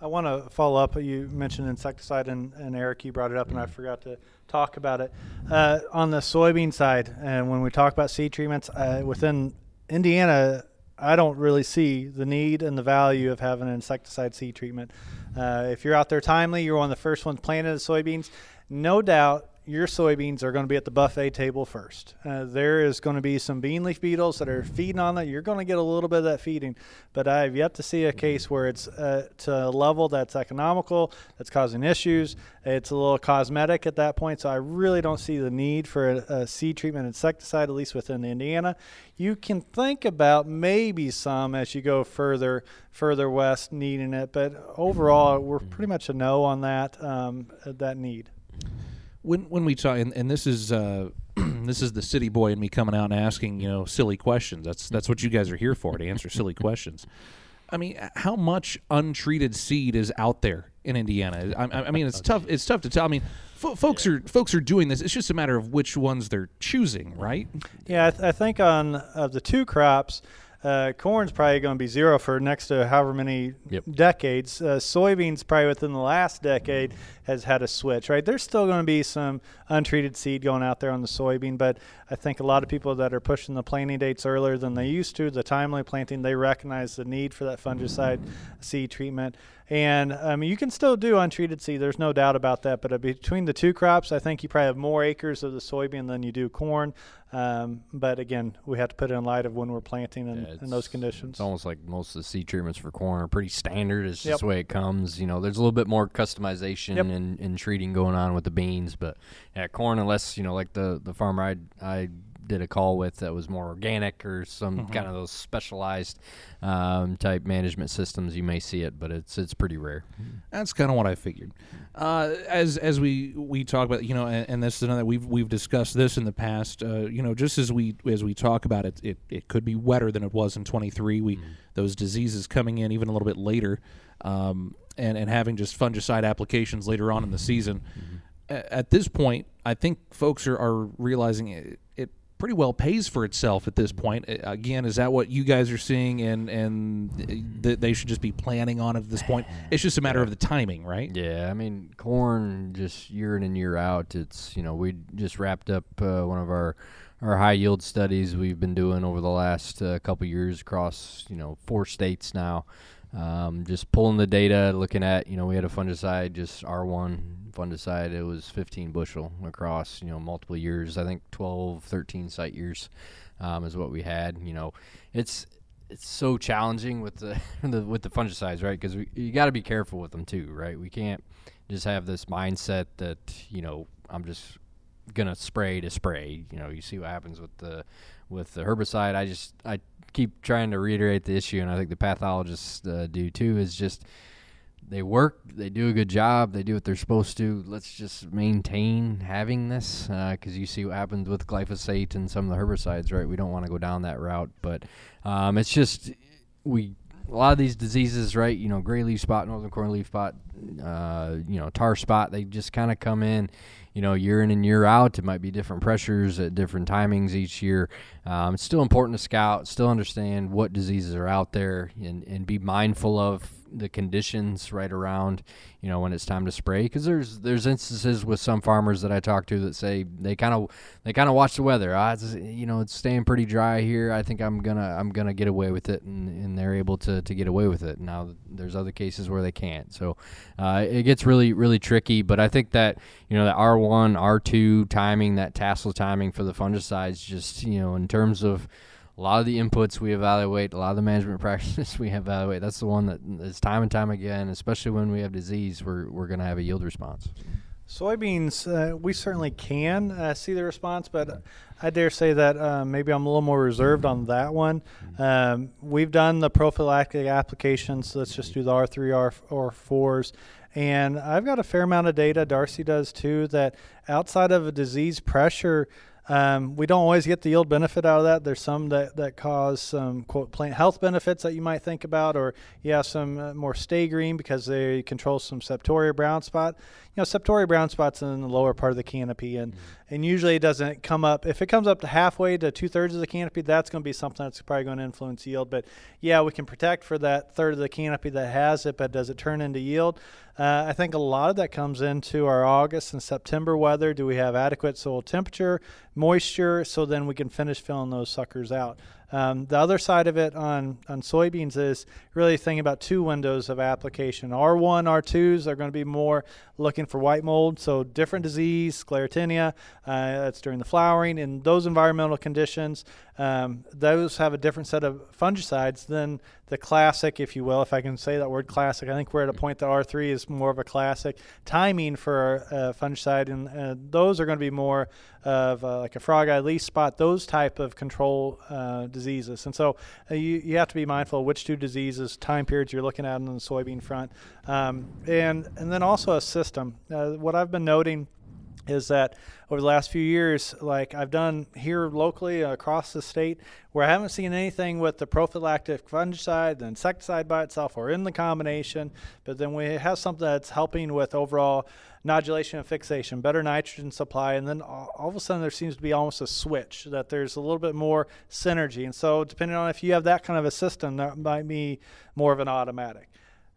I want to follow up. You mentioned insecticide, and, and Eric, you brought it up, and I mm-hmm. forgot to talk about it. Uh, on the soybean side, and when we talk about seed treatments, uh, within Indiana, I don't really see the need and the value of having an insecticide seed treatment. Uh, if you're out there timely, you're one of the first ones planting the soybeans. No doubt your soybeans are going to be at the buffet table first. Uh, there is going to be some bean leaf beetles that are feeding on that. You're going to get a little bit of that feeding, but I've yet to see a case where it's uh, to a level that's economical, that's causing issues. It's a little cosmetic at that point, so I really don't see the need for a, a seed treatment insecticide, at least within Indiana. You can think about maybe some as you go further further west needing it, but overall, we're pretty much a no on that um, that need when when we talk, and, and this is uh, <clears throat> this is the city boy and me coming out and asking you know silly questions. That's that's what you guys are here for to answer silly <laughs> questions. I mean, how much untreated seed is out there in Indiana? I, I mean, it's tough. It's tough to tell. I mean, folks are folks are doing this. It's just a matter of which ones they're choosing, right? Yeah, I, th- I think on of the two crops, uh, corn's probably going to be zero for next to however many yep. decades. Uh, soybeans probably within the last decade has had a switch. Right, there's still going to be some untreated seed going out there on the soybean, but I think a lot of people that are pushing the planting dates earlier than they used to, the timely planting, they recognize the need for that fungicide seed treatment. And um, you can still do untreated seed. There's no doubt about that. But uh, between the two crops, I think you probably have more acres of the soybean than you do corn. Um, but again, we have to put it in light of when we're planting in, yeah, those conditions. It's almost like most of the seed treatments for corn are pretty standard. It's just yep. the way it comes. You know, there's a little bit more customization yep. and, and treating going on with the beans. But yeah, corn, unless, you know, like the, the farmer I, I did a call with that was more organic or some mm-hmm. kind of those specialized um, type management systems, you may see it, but it's it's pretty rare. That's kind of what I figured. Uh, as as we we talk about, you know, and, and this is another we've we've discussed this in the past. Uh, you know, just as we as we talk about it, it, it could be wetter than it was in 23. We mm-hmm. those diseases coming in even a little bit later, um, and and having just fungicide applications later on in the season. Mm-hmm. At this point, I think folks are, are realizing pretty well pays for itself at this point. Again, is that what you guys are seeing, and and th- they should just be planning on at this point? <sighs> It's just a matter of the timing, right? Yeah, I mean, corn just year in and year out. It's you know we just wrapped up uh, one of our our high yield studies we've been doing over the last uh, couple years across you know four states now. Um, just pulling the data, looking at you know we had a fungicide just R1 fungicide, it was 15 bushel across, you know, multiple years. I think 12, 13 site years um, is what we had. You know, it's it's so challenging with the, <laughs> the with the fungicides, right? Because you got to be careful with them too, right? We can't just have this mindset that you know I'm just gonna spray to spray. You know, you see what happens with the with the herbicide. I just I keep trying to reiterate the issue, and I think the pathologists uh, do too. Is just they work, they do a good job, they do what they're supposed to. Let's just maintain having this because uh, you see what happens with glyphosate and some of the herbicides, right? We don't want to go down that route, but um, it's just we a lot of these diseases, right? You know, gray leaf spot, northern corn leaf spot, uh, you know, tar spot. They just kind of come in, you know, year in and year out. It might be different pressures at different timings each year. Um, it's still important to scout, still understand what diseases are out there, and and be mindful of the conditions right around you know when it's time to spray because there's there's instances with some farmers that I talk to that say they kind of they kind of watch the weather. Ah, you know it's staying pretty dry here. I think I'm gonna I'm gonna get away with it and, and they're able to, to get away with it. Now there's other cases where they can't. So uh, it gets really really tricky but I think that you know the R1 R2 timing that tassel timing for the fungicides just you know in terms of a lot of the inputs we evaluate, a lot of the management <laughs> practices we evaluate. That's the one that is time and time again, especially when we have disease, we're we're going to have a yield response. Soybeans, uh, we certainly can uh, see the response, but I dare say that uh, maybe I'm a little more reserved on that one. Um, we've done the prophylactic applications. Let's just do the R3 R, or 4s. And I've got a fair amount of data, Darcy does too, that outside of a disease pressure, um, we don't always get the yield benefit out of that. There's some that, that cause some quote plant health benefits that you might think about, or you have some uh, more stay green because they control some septoria brown spot. You know, septoria brown spots in the lower part of the canopy, and mm-hmm. and usually it doesn't come up. If it comes up to halfway to two thirds of the canopy, that's going to be something that's probably going to influence yield. But yeah, we can protect for that third of the canopy that has it, but does it turn into yield? Uh, I think a lot of that comes into our August and September weather. Do we have adequate soil temperature, moisture, so then we can finish filling those suckers out? Um, the other side of it on, on soybeans is really thinking about two windows of application. R1, R2s are going to be more looking for white mold, so different disease, sclerotinia, uh, that's during the flowering. In those environmental conditions, um, those have a different set of fungicides than the classic, if you will, if I can say that word classic. I think we're at a point that R3 is more of a classic timing for uh, fungicide, and uh, those are going to be more of like a frog eye leaf spot, those type of control uh, diseases. And so uh, you, you have to be mindful which two diseases, time periods you're looking at on the soybean front. Um, and, and then also a system. Uh, what I've been noting is that over the last few years, like I've done here locally across the state, where I haven't seen anything with the prophylactic fungicide, the insecticide by itself, or in the combination, but then we have something that's helping with overall nodulation and fixation, better nitrogen supply, and then all, of a sudden there seems to be almost a switch that there's a little bit more synergy. And so, depending on if you have that kind of a system, that might be more of an automatic.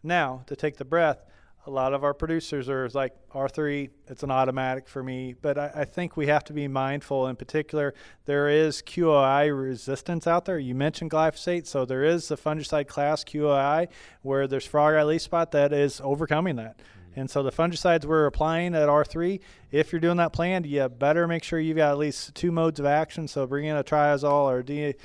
Now, to take the breath, a lot of our producers are like R3, it's an automatic for me. But I, I, think we have to be mindful. In particular, there is QOI resistance out there. You mentioned glyphosate, so there is the fungicide class QOI where there's frog eye leaf spot that is overcoming that. Mm-hmm. And so the fungicides we're applying at R3, if you're doing that plan, you better make sure you've got at least two modes of action. So bring in a triazole or D,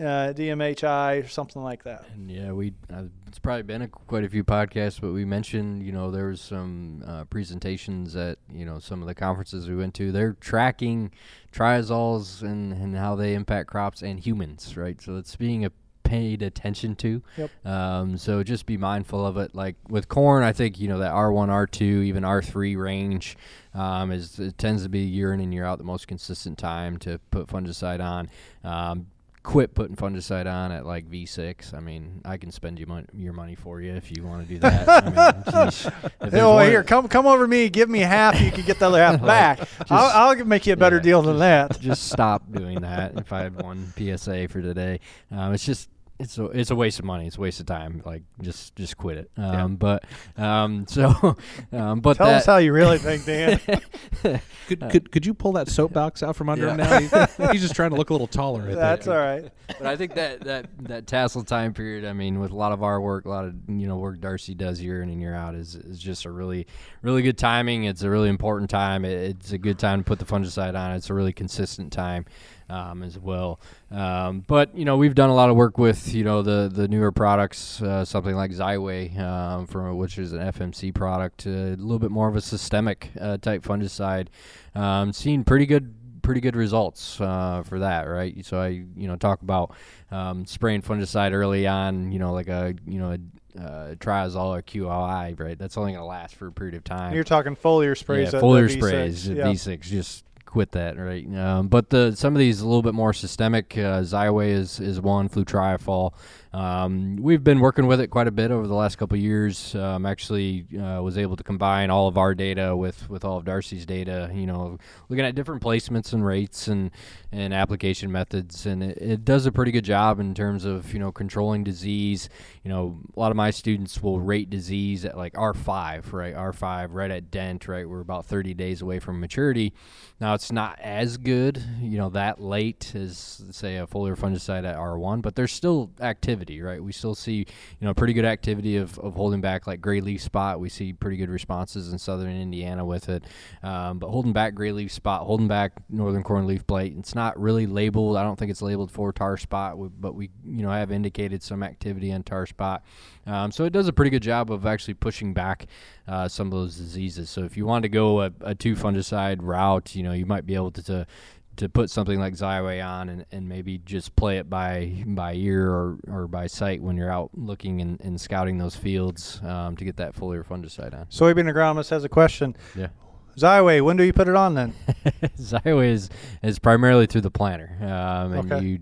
uh, DMHI or something like that. And yeah, we uh, it's probably been a, quite a few podcasts, but we mentioned you know there was some uh, presentations at you know some of the conferences we went to. They're tracking triazoles and and how they impact crops and humans, right? So it's being a paid attention to. Yep. Um, so just be mindful of it. Like with corn, I think you know that R1, R2, even R3 range um, is it tends to be year in and year out the most consistent time to put fungicide on. Um, quit putting fungicide on at like V6. I mean, I can spend you mon- your money for you if you want to do that. I mean, <laughs> oh, here, come come over me. Give me half. You can get the other half <laughs> like, back. Just, I'll, I'll, make you a better yeah, deal than that. Just stop doing that. If I had one PSA for today, um, it's just it's a it's a waste of money. It's a waste of time. Like just just quit it. Um, yeah. But um, <laughs> so um, but tell that, us how you really think, Dan. <laughs> could, could could you pull that soapbox out from under yeah. him now? He's, <laughs> he's, just trying to look a little taller. Right That's there. all right. But I think that that that tassel time period. I mean, with a lot of our work, a lot of you know work Darcy does year in and year out is is just a really really good timing. It's a really important time. It, it's a good time to put the fungicide on. It's a really consistent time um, as well. Um, but you know, we've done a lot of work with you know the the newer products, uh, something like Xyway, um, from which is an FMC product, uh, a little bit more of a systemic uh, type fungicide. Um, seeing pretty good pretty good results uh, for that, right? So I, you know, talk about um, spraying fungicide early on, you know, like a, you know, a uh, triazole or QOI, right? That's only going to last for a period of time. You're talking foliar sprays. Yeah, foliar sprays at V6, just quit that, right? Um, but the some of these a little bit more systemic. Uh, Xyway is is one. Flutriafol um, we've been working with it quite a bit over the last couple years. Um, actually, uh, was able to combine all of our data with, with all of Darcy's data. You know, looking at different placements and rates and and application methods, and it, it, does a pretty good job in terms of you know controlling disease. You know, a lot of my students will rate disease at like R five, right? R five, right at dent, right? We're about 30 days away from maturity. Now, it's not as good, you know, that late as say a foliar fungicide at R one, but there's still activity activity, right? We still see, you know, pretty good activity of, of holding back like gray leaf spot. We see pretty good responses in southern Indiana with it. Um, but holding back gray leaf spot, holding back northern corn leaf blight, it's not really labeled. I don't think it's labeled for tar spot, but we, you know, have indicated some activity in tar spot. Um, so it does a pretty good job of actually pushing back uh, some of those diseases. So if you want to go a, a two fungicide route, you know, you might be able to, to to put something like Xyway on and, and maybe just play it by by ear or, or by sight when you're out looking and, and scouting those fields um, to get that foliar fungicide on. Soybean agronomist has a question. Yeah. Xyway, when do you put it on then? <laughs> Xyway is, is primarily through the planter. Um, and Okay. you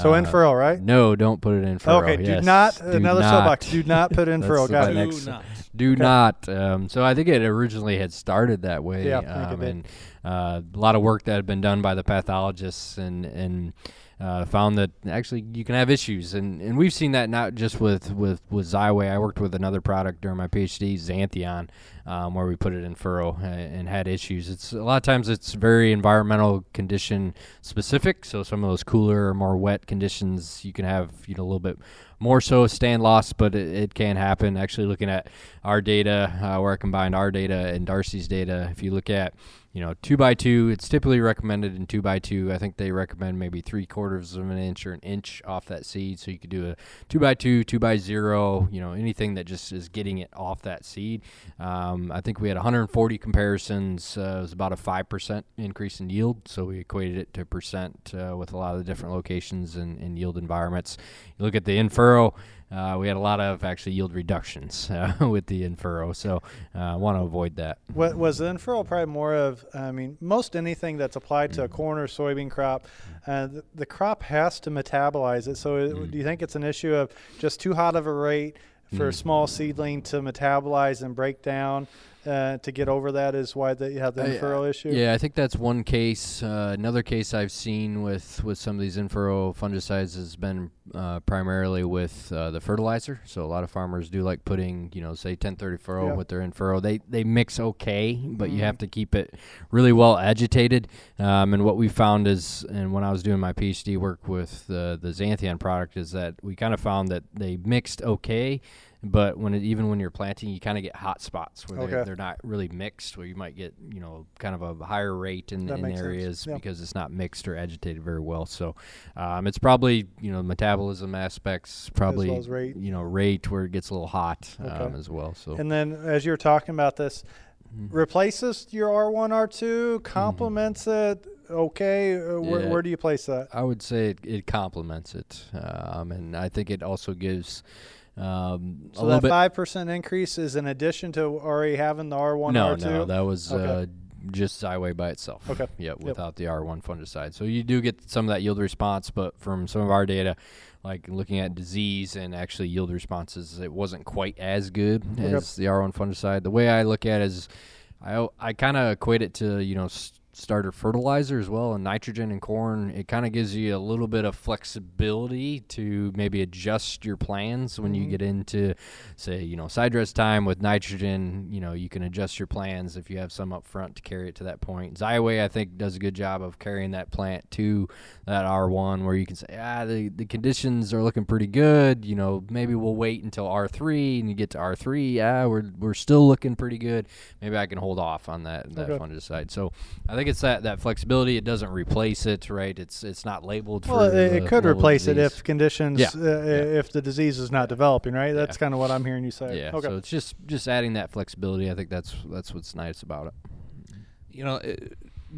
So uh, in furrow, right? No, don't put it in furrow. okay, do yes. not Do another not. soapbox. Do not put in <laughs> That's furrow. the Got it. next- Do not. Do Okay. not. Um, so I think it originally had started that way. Yeah, I think it um, and uh, a lot of work that had been done by the pathologists and and uh, found that actually you can have issues, and, and we've seen that not just with with with Xyway. I worked with another product during my PhD, Xanthion, um, where we put it in furrow uh, and had issues. It's a lot of times it's very environmental condition specific. So some of those cooler or more wet conditions, you can have you know a little bit more so stand loss, but it, it can happen. Actually, looking at our data, uh, where I combined our data and Darcy's data, if you look at you know two by two, it's typically recommended in two by two. I think they recommend maybe three quarters of an inch or an inch off that seed, so you could do a two by two, two by zero, you know anything that just is getting it off that seed. Um, I think we had 140 comparisons. Uh, it was about a five percent increase in yield, so we equated it to percent uh, with a lot of the different locations and, and yield environments. You look at the in furrow. Uh, we had a lot of actually yield reductions uh, <laughs> with the infurrow, so I want to avoid that. What was the in-furrow probably more of? I mean, most anything that's applied to a corn or soybean crop, uh, the, the crop has to metabolize it. So, it- do you think it's an issue of just too hot of a rate for a small seedling to metabolize and break down uh, to get over that? Is why that you have the in-furrow issue? Yeah, I think that's one case. Uh, another case I've seen with, with some of these in-furrow fungicides has been uh, primarily with uh, the fertilizer. So a lot of farmers do like putting, you know, say 1030 furrow Yeah. with their in-furrow. They they mix okay, but you Mhm. have to keep it really well agitated. Um, and what we found is, and when I was doing my PhD work with the the Xanthion product, is that we kind of found that they mixed okay. But when it, even when you're planting, you kind of get hot spots where Okay. they're, they're not really mixed, where you might get you know kind of a higher rate in, in areas Yeah. because it's not mixed or agitated very well. So um, it's probably you know metabolism aspects, probably as rate. you know rate where it gets a little hot um, as well. So And then, as you were talking about this, Mm-hmm. replaces your R1, R2, complements it. Okay, uh, where, Yeah. where do you place that? I would say it, it complements it, um, and I think it also gives um, a So little that five percent increase is in addition to already having the R1, no, R2. no, that was Okay. uh, just Xyway by itself. Okay. Yeah, without the R1 fungicide. So you do get some of that yield response, but from some of our data, like looking at disease and actually yield responses, it wasn't quite as good Okay. as the R1 fungicide. The way I look at it is, I I kind of equate it to you know. s starter fertilizer as well and nitrogen and corn it kind of gives you a little bit of flexibility to maybe adjust your plans when you Mhm. get into say you know side dress time with nitrogen you know you can adjust your plans if you have some up front to carry it to that point. Xyway I think does a good job of carrying that plant to that R1 where you can say ah the, the conditions are looking pretty good you know maybe we'll wait until R3 and you get to R3 yeah we're, we're still looking pretty good. Maybe I can hold off on that that Okay. fungicide. So I think it's that that flexibility it doesn't replace it right it's it's not labeled Well, for it, it could level of replace it if conditions, Yeah, uh, yeah. if the disease is not developing, right? That's Yeah. kind of what I'm hearing you say. Yeah, Okay. so it's just just adding that flexibility. I think that's that's what's nice about it. you know, uh,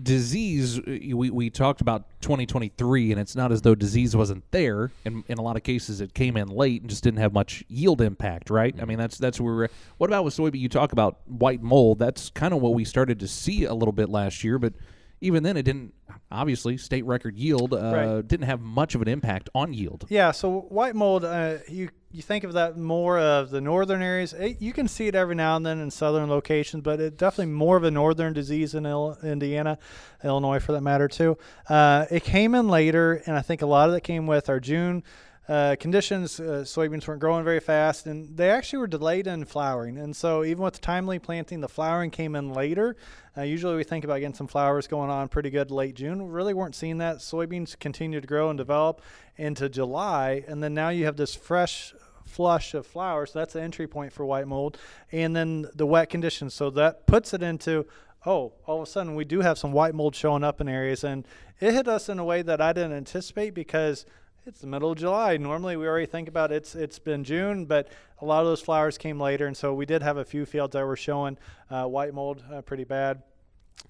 disease. uh, We we talked about 2023, and it's not as though disease wasn't there. and in a lot of cases, it came in late and just didn't have much yield impact. Right? I mean, that's that's where. We're, what about with soybean? You talk about white mold. That's kind of what we started to see a little bit last year, but. Even then, it didn't. Obviously, state record yield uh, Right. didn't have much of an impact on yield. Yeah, so white mold, uh, you you think of that more of the northern areas. It, you can see it every now and then in southern locations, but it's definitely more of a northern disease in Il- Indiana, Illinois for that matter too. Uh, it came in later, and I think a lot of it came with our June. Uh, conditions, uh, soybeans weren't growing very fast, and they actually were delayed in flowering. And so, even with timely planting, the flowering came in later. Uh, usually, we think about getting some flowers going on pretty good late June. We really weren't seeing that. Soybeans continued to grow and develop into July, and then now you have this fresh flush of flowers. So that's the entry point for white mold, and then the wet conditions. So that puts it into oh, all of a sudden we do have some white mold showing up in areas, and it hit us in a way that I didn't anticipate because it's the middle of July. Normally, we already think about it's it's been June, but a lot of those flowers came later, and so we did have a few fields that were showing uh, white mold uh, pretty bad.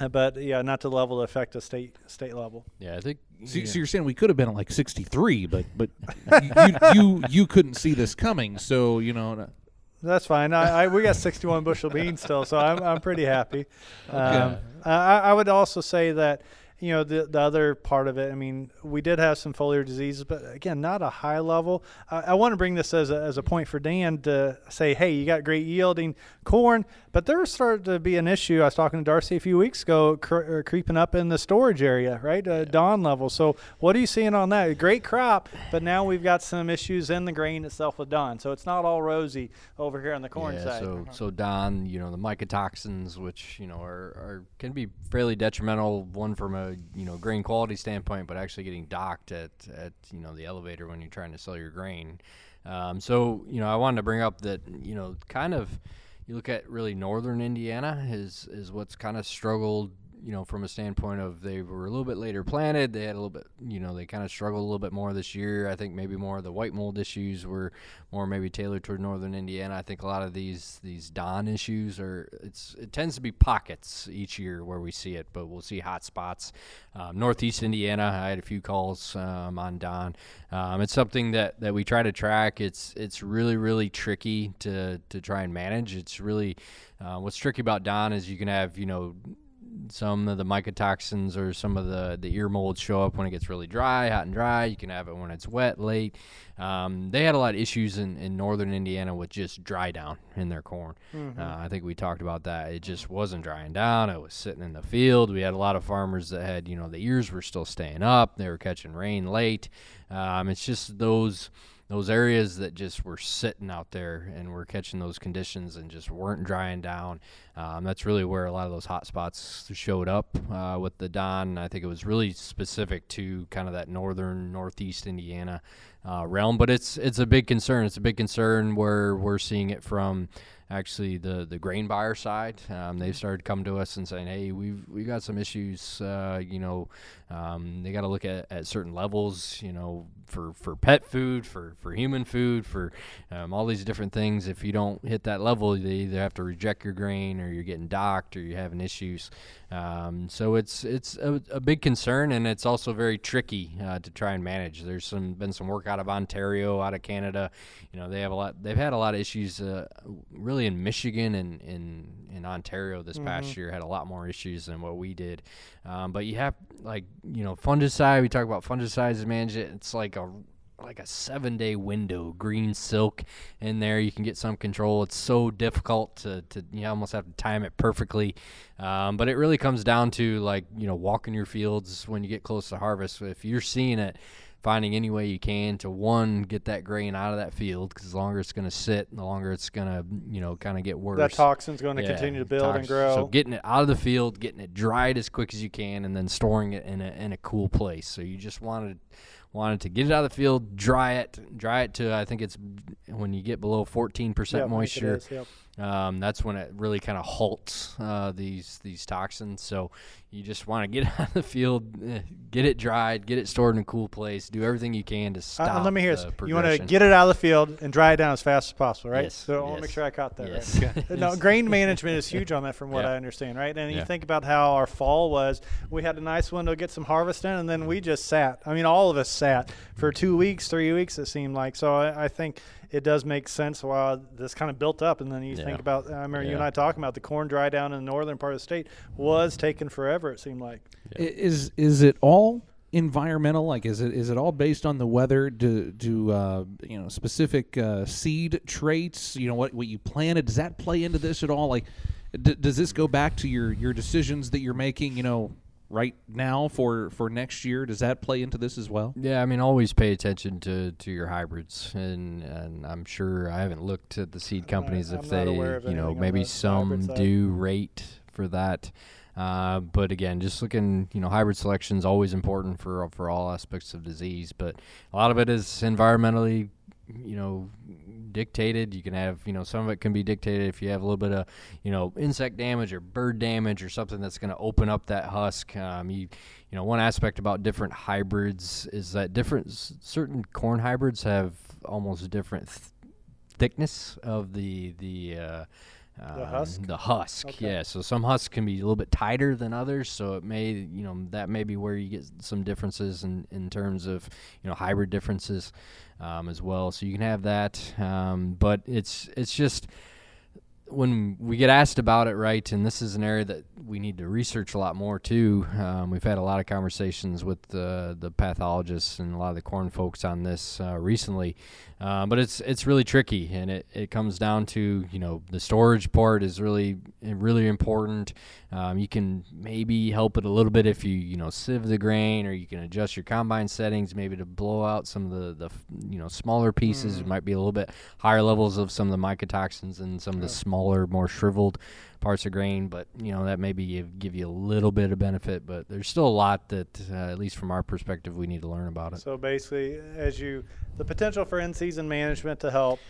Uh, but yeah, not to the level to affect the state state level. Yeah, I think. So, yeah. so you're saying we could have been at like 63, but but <laughs> you, you you couldn't see this coming, so you know. That's fine. I, I, we got 61 bushel beans still, so I'm I'm pretty happy. <laughs> Um, I, I would also say that you know the the other part of it. I mean, we did have some foliar diseases, but again, not a high level. I, I want to bring this as a, as a point for Dan to say, hey, you got great yielding corn, but there started to be an issue. I was talking to Darcy a few weeks ago, cre- uh, creeping up in the storage area, right, uh, DON level. So, what are you seeing on that? Great crop, but now we've got some issues in the grain itself with DON. So it's not all rosy over here on the corn yeah, side. So, so DON, you know, the mycotoxins, which you know are, are can be fairly detrimental. One from a you know grain quality standpoint, but actually getting docked at at you know the elevator when you're trying to sell your grain. Um, so you know, I wanted to bring up that you know, kind of, you look at really northern Indiana is is what's kind of struggled you know, from a standpoint of they were a little bit later planted. They had a little bit, you know, they kind of struggled a little bit more this year. I think maybe more of the white mold issues were more maybe tailored toward northern Indiana. I think a lot of these these DON issues are it's it tends to be pockets each year where we see it, but we'll see hot spots. Um, Northeast Indiana, I had a few calls um, on DON. Um, it's something that, that we try to track. It's it's really really tricky to to try and manage. It's really uh, what's tricky about DON is you can have you know some of the mycotoxins or some of the, the ear molds show up when it gets really dry, hot and dry. You can have it when it's wet, late. Um, they had a lot of issues in, in northern Indiana with just dry down in their corn. Mm-hmm. Uh, I think we talked about that. It just wasn't drying down. It was sitting in the field. We had a lot of farmers that had, you know, the ears were still staying up. They were catching rain late. Um, it's just those – those areas that just were sitting out there and were catching those conditions and just weren't drying down. Um, that's really where a lot of those hot spots showed up uh, with the DON. I think it was really specific to kind of that northern northeast Indiana uh, realm, but it's it's a big concern. It's a big concern where we're seeing it from actually the the grain buyer side. Um, they've started coming to us and saying, "Hey, we've we got some issues. Uh, you know, um, they got to look at, at certain levels. You know, for, for pet food, for for human food, for um, all these different things. If you don't hit that level, they either have to reject your grain, or you're getting docked, or you're having issues. Um, so it's it's a, a, big concern, and it's also very tricky uh, to try and manage. There's some been some work out of Ontario, out of Canada. You know, they have a lot. They've had a lot of issues. Uh, really, in Michigan and in in Ontario this mm-hmm. past year had a lot more issues than what we did. Um, but you have like you know fungicide. We talk about fungicides to manage it. It's like a like a seven day window green silk in there you can get some control it's so difficult to, to you almost have to time it perfectly um, but it really comes down to like you know walking your fields when you get close to harvest if you're seeing it finding any way you can to one get that grain out of that field because the longer it's going to sit the longer it's going to you know kind of get worse that toxin's going to yeah, continue to build toxin. and grow so getting it out of the field getting it dried as quick as you can and then storing it in a, in a cool place so you just wanted wanted to get it out of the field, dry it, dry it to I think it's when you get below 14% yep, moisture. yep. Um, that's when it really kind of halts uh, these these toxins. So you just want to get <laughs> out of the field, eh, get it dried, get it stored in a cool place, do everything you can to stop. Uh, let me hear this. You want to get it out of the field and dry it down as fast as possible, right? Yes. So I want to make sure I caught that yes. right. <laughs> no, grain management is <laughs> huge on that, from what yeah. I understand, right? And yeah. you think about how our fall was. We had a nice window to get some harvest in, and then we just sat. I mean, all of us sat for two weeks, three weeks. It seemed like. So I, I think it does make sense while this kind of built up. And then you yeah. think about, I remember yeah. you and I talking about the corn dry down in the northern part of the state was taking forever. It seemed like. Yeah. Is is it all environmental? Like, is it is it all based on the weather? Do do uh, you know specific uh, seed traits? You know what what you planted. Does that play into this at all? Like, d- does this go back to your your decisions that you're making? You know, right now for for next year? Does that play into this as well? Yeah, I mean, always pay attention to, to your hybrids, and and I'm sure I haven't looked at the seed companies I'm if they, you know, maybe some do rate for that. Uh, but again, just looking, you know, hybrid selection is always important for for all aspects of disease. But a lot of it is environmentally, you know, dictated. You can have, you know, some of it can be dictated if you have a little bit of, you know, insect damage or bird damage or something that's going to open up that husk. Um, you, you know, one aspect about different hybrids is that different certain corn hybrids have almost different th- thickness of the the. Uh, um, husk? The husk, Okay. yeah. So some husks can be a little bit tighter than others, so it may, you know, that may be where you get some differences in, in terms of, you know, hybrid differences um, as well. So you can have that, um, but it's it's just when we get asked about it, right? And this is an area that we need to research a lot more too. Um, we've had a lot of conversations with the the pathologists and a lot of the corn folks on this uh, recently, uh, but it's it's really tricky, and it, it comes down to you know the storage part is really really important. Um, you can maybe help it a little bit if you you know sieve the grain, or you can adjust your combine settings maybe to blow out some of the the you know smaller pieces. It might be a little bit higher levels of some of the mycotoxins and some of the smaller, more shriveled parts of grain. But you know that maybe give, you a little bit of benefit, but there's still a lot that, uh, at least from our perspective, we need to learn about it. So basically, as you, the potential for in-season management to help,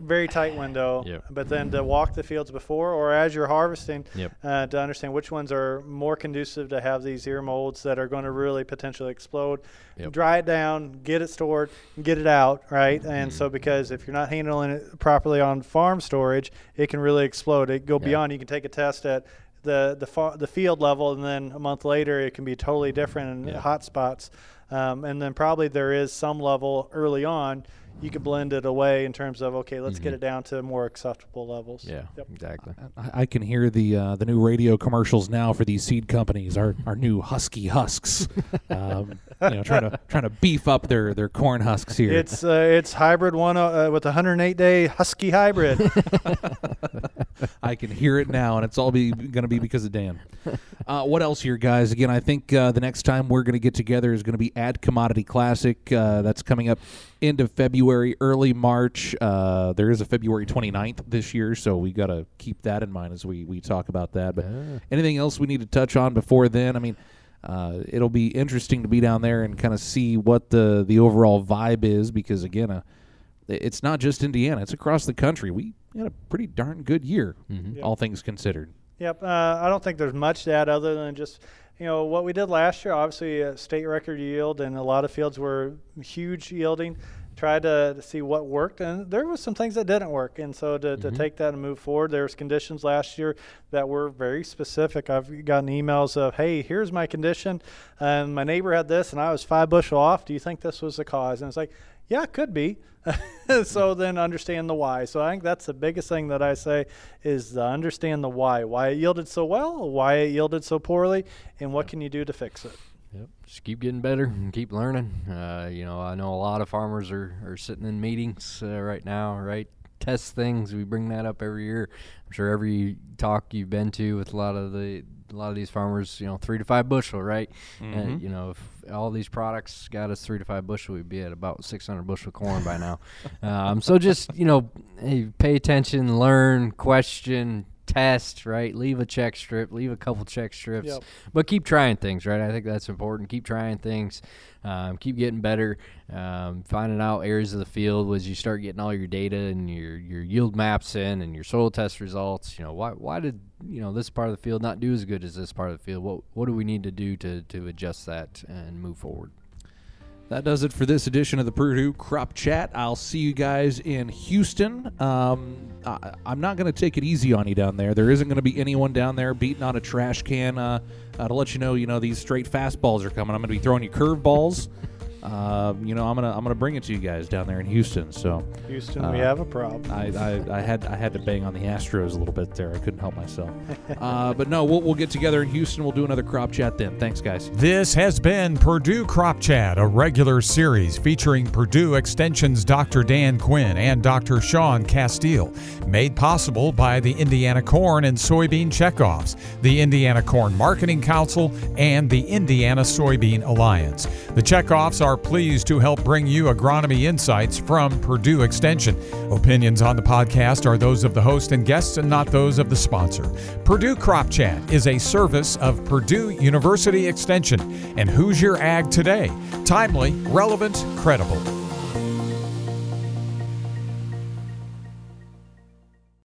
very tight window. Yep. But then to walk the fields before or as you're harvesting, Yep. uh, to understand which ones are more conducive to have these ear molds that are going to really potentially explode. Yep. Dry it down, get it stored, get it out, right? And so Mm-hmm. because if you're not handling it properly on farm storage, it can really explode. It go beyond. You can take a test at the the fa- the field level, and then a month later it can be totally different in hot spots. Um, and then probably there is some level early on you could blend it away in terms of okay, let's get it down to more acceptable levels. Mm-hmm. Yeah, Yep. exactly. I, I can hear the uh, the new radio commercials now for these seed companies. Our our new husky husks, <laughs> um, you know, trying to trying to beef up their their corn husks here. It's uh, it's hybrid one uh, with a 108 day husky hybrid. <laughs> I can hear it now, and it's all be going to be because of Dan. Uh, what else here, guys? Again, I think uh, the next time we're going to get together is going to be at Commodity Classic. Uh, that's coming up end of February, early March. Uh, there is a February 29th this year, so we got to keep that in mind as we, we talk about that. But anything else we need to touch on before then? I mean, uh, it'll be interesting to be down there and kind of see what the the overall vibe is because again, uh, it's not just Indiana; it's across the country. We had a pretty darn good year, all things considered. Yep. Uh, I don't think there's much to add other than just, you know, what we did last year. Obviously, uh, state record yield, and a lot of fields were huge yielding. Tried to, to see what worked, and there was some things that didn't work. And so to, to mm-hmm. take that and move forward, there was conditions last year that were very specific. I've gotten emails of, "Hey, here's my condition, and my neighbor had this, and I was five bushel off. Do you think this was the cause?" And it's like, yeah, it could be. <laughs> so mm-hmm. then understand the why. So I think that's the biggest thing that I say is understand the why. Why it yielded so well, why it yielded so poorly, and what can you do to fix it. Yep. Just keep getting better and keep learning. Uh, you know, I know a lot of farmers are, are sitting in meetings uh, right now, right? Test things. We bring that up every year. I'm sure every talk you've been to with a lot of the a lot of these farmers, you know, three to five bushel, right? And you know, if all these products got us three to five bushel, we'd be at about 600 bushel corn by now. <laughs> um, so just you know, hey, pay attention, learn, question, test, right? Leave a check strip, leave a couple check strips, Yep. but keep trying things, right? I think that's important. Keep trying things, um, keep getting better, um, finding out areas of the field as you start getting all your data and your your yield maps in and your soil test results. You know, why why did you know this part of the field not do as good as this part of the field? What what do we need to do to to adjust that and move forward? That does it for this edition of the Purdue Crop Chat. I'll see you guys in Houston. Um, I, I'm not going to take it easy on you down there. There isn't going to be anyone down there beating on a trash can uh, uh, to let you know, you know, these straight fastballs are coming. I'm going to be throwing you curveballs. <laughs> uh, you know, I'm gonna I'm gonna bring it to you guys down there in Houston. So Houston, uh, we have a problem. I, I, I, had I had to bang on the Astros a little bit there. I couldn't help myself. uh, but no, we'll, we'll get together in Houston. We'll do another crop chat then. Thanks, guys. This has been Purdue Crop Chat, a regular series featuring Purdue Extension's Dr. Dan Quinn and Dr. Shaun Casteel, made possible by the Indiana Corn and Soybean Checkoffs, the Indiana Corn Marketing Council, and the Indiana Soybean Alliance. The checkoffs are pleased to help bring you agronomy insights from Purdue Extension. Opinions on the podcast are those of the host and guests and not those of the sponsor. Purdue Crop Chat is a service of Purdue University Extension and Hoosier Ag Today. Timely, relevant, credible.